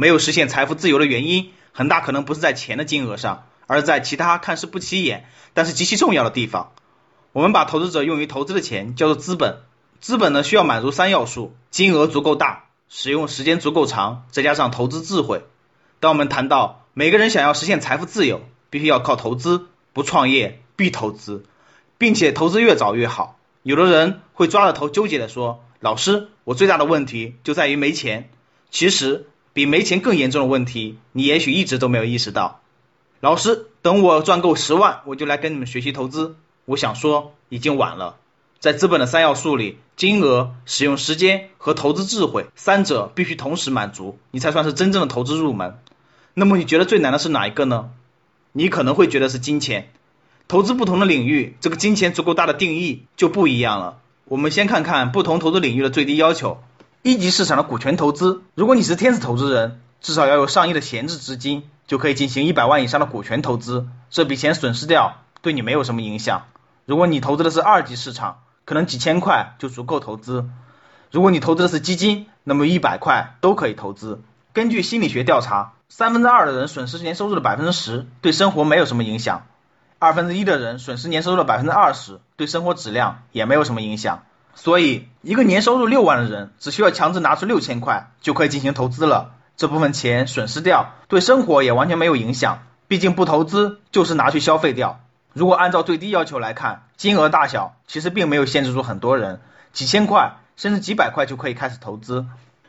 没有实现财富自由的原因，很大可能不是在钱的金额上，而在其他看似不起眼，但是极其重要的地方。我们把投资者用于投资的钱叫做资本，资本呢需要满足三要素：金额足够大，使用时间足够长，再加上投资智慧。当我们谈到每个人想要实现财富自由，必须要靠投资，不创业必投资，并且投资越早越好。有的人会抓着头纠结的说。老师，我最大的问题就在于没钱。其实比没钱更严重的问题，你也许一直都没有意识到。老师，等我赚够十万，我就来跟你们学习投资。我想说，已经晚了。在资本的三要素里，金额、使用时间和投资智慧三者必须同时满足，你才算是真正的投资入门。那么你觉得最难的是哪一个呢？你可能会觉得是金钱。投资不同的领域，这个金钱足够大的定义就不一样了。我们先看看不同投资领域的最低要求。一级市场的股权投资，如果你是天使投资人，至少要有上亿的闲置资金，就可以进行一百万以上的股权投资，这笔钱损失掉对你没有什么影响。如果你投资的是二级市场，可能几千块就足够投资。如果你投资的是基金，那么一百块都可以投资。根据心理学调查，三分之二的人损失年收入的百分之十，对生活没有什么影响。二分之一的人损失年收入的百分之二十，对生活质量也没有什么影响。所以，一个年收入六万的人，只需要强制拿出六千块，就可以进行投资了。这部分钱损失掉，对生活也完全没有影响。毕竟不投资就是拿去消费掉。如果按照最低要求来看，金额大小其实并没有限制住很多人，几千块甚至几百块就可以开始投资。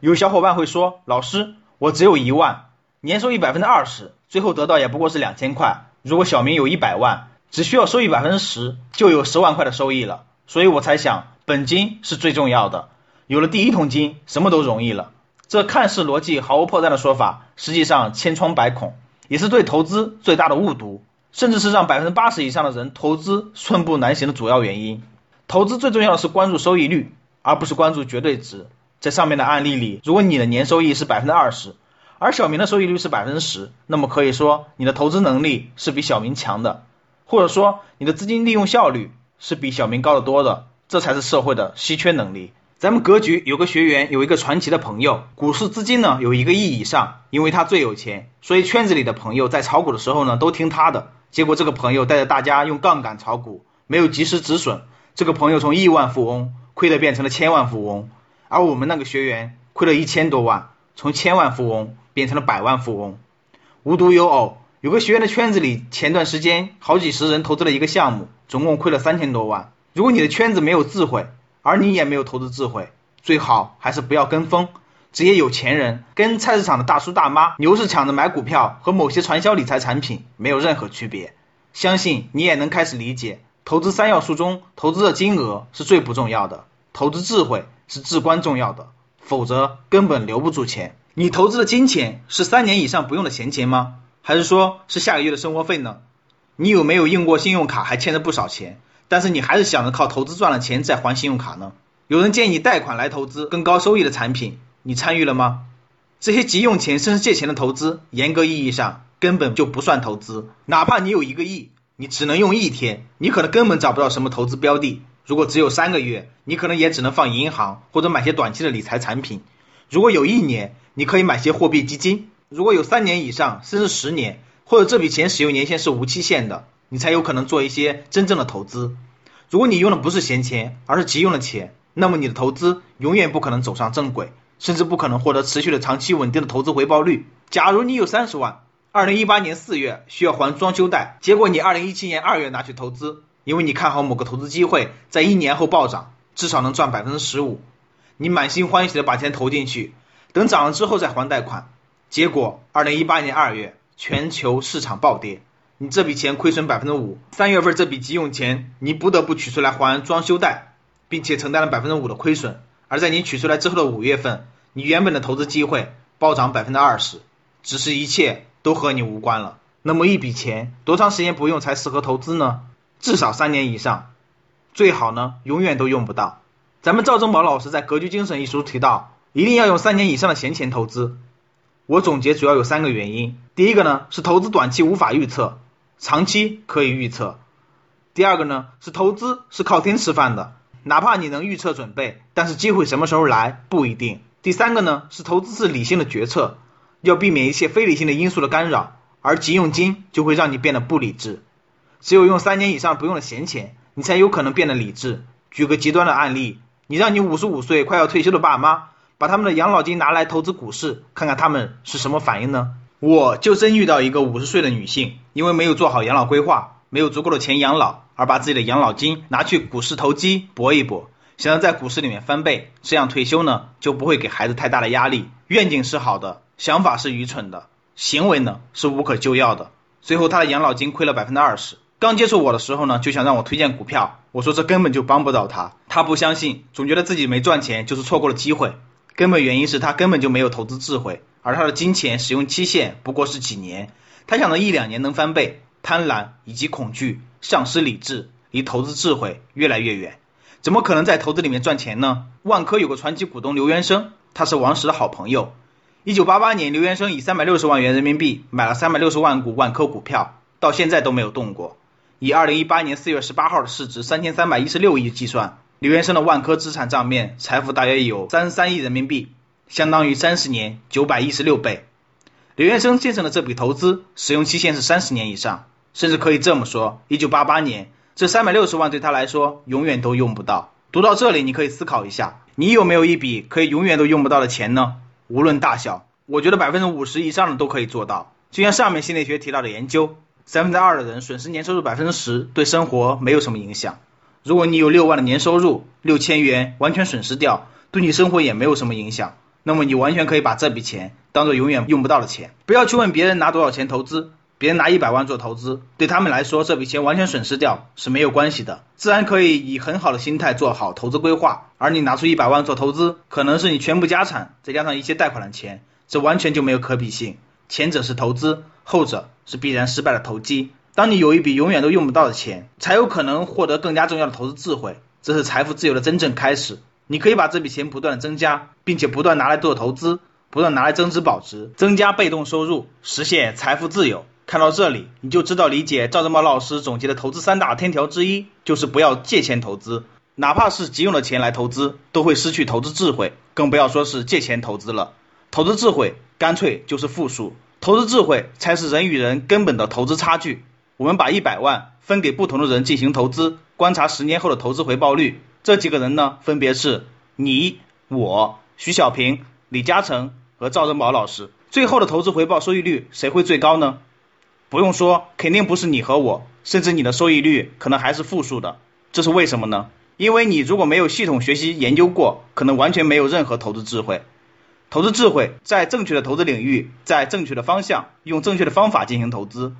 有小伙伴会说，老师，我只有一万，年收益百分之二十，最后得到也不过是两千块。如果小明有一百万，只需要收益百分之十，就有十万块的收益了。所以我才想，本金是最重要的。有了第一桶金，什么都容易了。这看似逻辑毫无破绽的说法，实际上千疮百孔，也是对投资最大的误读，甚至是让百分之八十以上的人投资寸步难行的主要原因。投资最重要的是关注收益率，而不是关注绝对值。在上面的案例里，如果你的年收益是百分之二十。而小明的收益率是百分之十，那么可以说你的投资能力是比小明强的，或者说你的资金利用效率是比小明高得多的，这才是社会的稀缺能力。咱们格局有个学员有一个传奇的朋友，股市资金呢有一个亿以上，因为他最有钱，所以圈子里的朋友在炒股的时候呢都听他的。结果这个朋友带着大家用杠杆炒股，没有及时止损，这个朋友从亿万富翁亏的变成了千万富翁，而我们那个学员亏了一千多万，从千万富翁。变成了百万富翁，无独有偶，有个学员的圈子里，前段时间好几十人投资了一个项目，总共亏了三千多万。如果你的圈子没有智慧，而你也没有投资智慧，最好还是不要跟风。职业有钱人跟菜市场的大叔大妈牛市抢着买股票，和某些传销理财产品没有任何区别。相信你也能开始理解，投资三要素中，投资的金额是最不重要的，投资智慧是至关重要的，否则根本留不住钱。你投资的金钱是三年以上不用的闲钱吗？还是说是下个月的生活费呢？你有没有用过信用卡还欠着不少钱？但是你还是想着靠投资赚了钱再还信用卡呢？有人建议贷款来投资更高收益的产品，你参与了吗？这些急用钱甚至借钱的投资，严格意义上根本就不算投资。哪怕你有一个亿，你只能用一天，你可能根本找不到什么投资标的。如果只有三个月，你可能也只能放银行或者买些短期的理财产品。如果有一年，你可以买些货币基金；如果有三年以上，甚至十年，或者这笔钱使用年限是无期限的，你才有可能做一些真正的投资。如果你用的不是闲钱，而是急用的钱，那么你的投资永远不可能走上正轨，甚至不可能获得持续的长期稳定的投资回报率。假如你有三十万，二零一八年四月需要还装修贷，结果你二零一七年二月拿去投资，因为你看好某个投资机会在一年后暴涨，至少能赚百分之十五。你满心欢喜的把钱投进去，等涨了之后再还贷款，结果二零一八年二月全球市场暴跌，你这笔钱亏损百分之五。三月份这笔急用钱你不得不取出来还装修贷，并且承担了百分之五的亏损。而在你取出来之后的五月份，你原本的投资机会暴涨百分之二十，只是一切都和你无关了。那么一笔钱多长时间不用才适合投资呢？至少三年以上，最好呢永远都用不到。咱们赵正宝老师在《格局精神》一书提到，一定要用三年以上的闲钱投资。我总结主要有三个原因：第一个呢是投资短期无法预测，长期可以预测；第二个呢是投资是靠天吃饭的，哪怕你能预测准备，但是机会什么时候来不一定；第三个呢是投资是理性的决策，要避免一些非理性的因素的干扰，而急用金就会让你变得不理智。只有用三年以上不用的闲钱，你才有可能变得理智。举个极端的案例，你让你五十五岁快要退休的爸妈。把他们的养老金拿来投资股市，看看他们是什么反应呢？我就真遇到一个五十岁的女性，因为没有做好养老规划，没有足够的钱养老，而把自己的养老金拿去股市投机搏一搏，想要在股市里面翻倍，这样退休呢就不会给孩子太大的压力。愿景是好的，想法是愚蠢的，行为呢是无可救药的。最后她的养老金亏了百分之二十。刚接触我的时候呢，就想让我推荐股票，我说这根本就帮不到她，她不相信，总觉得自己没赚钱就是错过了机会。根本原因是他根本就没有投资智慧，而他的金钱使用期限不过是几年，他想着一两年能翻倍，贪婪以及恐惧，丧失理智，离投资智慧越来越远，怎么可能在投资里面赚钱呢？万科有个传奇股东刘元生，他是王石的好朋友。一九八八年，刘元生以三百六十万元人民币买了三百六十万股万科股票，到现在都没有动过。以二零一八年四月十八号的市值三千三百一十六亿计算。刘元生的万科资产账面财富大约有三十三亿人民币，相当于三十年九百一十六倍。刘元生先生的这笔投资使用期限是三十年以上，甚至可以这么说，一九八八年这三百六十万对他来说永远都用不到。读到这里，你可以思考一下，你有没有一笔可以永远都用不到的钱呢？无论大小，我觉得百分之五十以上的都可以做到。就像上面心理学提到的研究，三分之二的人损失年收入百分之十，对生活没有什么影响。如果你有六万的年收入，六千元完全损失掉，对你生活也没有什么影响，那么你完全可以把这笔钱当做永远用不到的钱。不要去问别人拿多少钱投资，别人拿一百万做投资，对他们来说这笔钱完全损失掉是没有关系的，自然可以以很好的心态做好投资规划。而你拿出一百万做投资，可能是你全部家产，再加上一些贷款的钱，这完全就没有可比性。前者是投资，后者是必然失败的投机。当你有一笔永远都用不到的钱，才有可能获得更加重要的投资智慧，这是财富自由的真正开始。你可以把这笔钱不断增加，并且不断拿来做投资，不断拿来增值保值，增加被动收入，实现财富自由。看到这里，你就知道理解赵正茂老师总结的投资三大天条之一，就是不要借钱投资，哪怕是急用的钱来投资，都会失去投资智慧，更不要说是借钱投资了。投资智慧干脆就是负数，投资智慧才是人与人根本的投资差距。我们把一百万分给不同的人进行投资，观察十年后的投资回报率。这几个人呢，分别是你、我、徐小平、李嘉诚和赵正宝老师。最后的投资回报收益率谁会最高呢？不用说，肯定不是你和我，甚至你的收益率可能还是负数的。这是为什么呢？因为你如果没有系统学习研究过，可能完全没有任何投资智慧。投资智慧在正确的投资领域，在正确的方向，用正确的方法进行投资。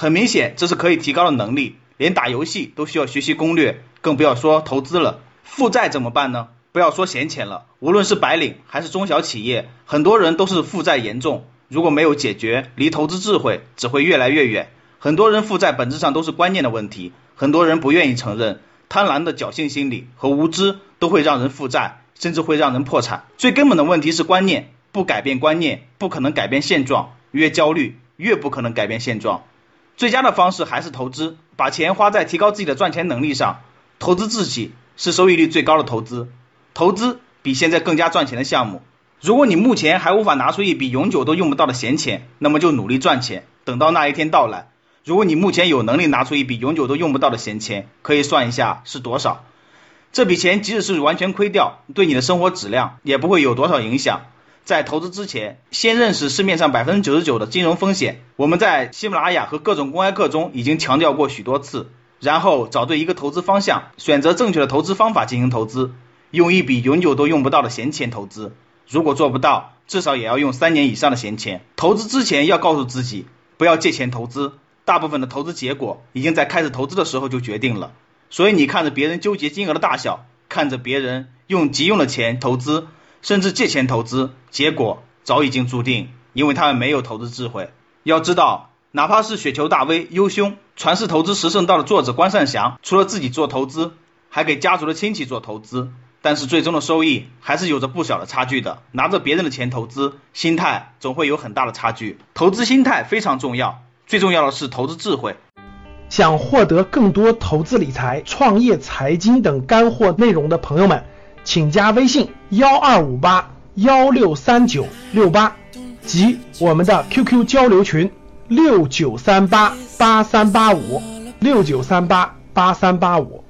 很明显，这是可以提高的能力。连打游戏都需要学习攻略，更不要说投资了。负债怎么办呢？不要说闲钱了，无论是白领还是中小企业，很多人都是负债严重。如果没有解决，离投资智慧只会越来越远。很多人负债本质上都是观念的问题，很多人不愿意承认，贪婪的侥幸心理和无知都会让人负债，甚至会让人破产。最根本的问题是观念，不改变观念，不可能改变现状。越焦虑，越不可能改变现状。最佳的方式还是投资，把钱花在提高自己的赚钱能力上。投资自己是收益率最高的投资，投资比现在更加赚钱的项目。如果你目前还无法拿出一笔永久都用不到的闲钱，那么就努力赚钱，等到那一天到来。如果你目前有能力拿出一笔永久都用不到的闲钱，可以算一下是多少。这笔钱即使是完全亏掉，对你的生活质量也不会有多少影响。在投资之前，先认识市面上百分之九十九的金融风险。我们在喜马拉雅和各种公开课中已经强调过许多次。然后找对一个投资方向，选择正确的投资方法进行投资，用一笔永久都用不到的闲钱投资。如果做不到，至少也要用三年以上的闲钱。投资之前要告诉自己，不要借钱投资。大部分的投资结果已经在开始投资的时候就决定了。所以你看着别人纠结金额的大小，看着别人用急用的钱投资。甚至借钱投资，结果早已经注定。因为他们没有投资智慧。要知道，哪怕是雪球大 V 优兄，传世投资十圣道的作者关善祥，除了自己做投资，还给家族的亲戚做投资，但是最终的收益还是有着不小的差距的。拿着别人的钱投资，心态总会有很大的差距。投资心态非常重要，最重要的是投资智慧。想获得更多投资理财、创业、财经等干货内容的朋友们，请加微信幺二五八幺六三九六八及我们的 QQ 交流群六九三八八三八五六九三八八三八五。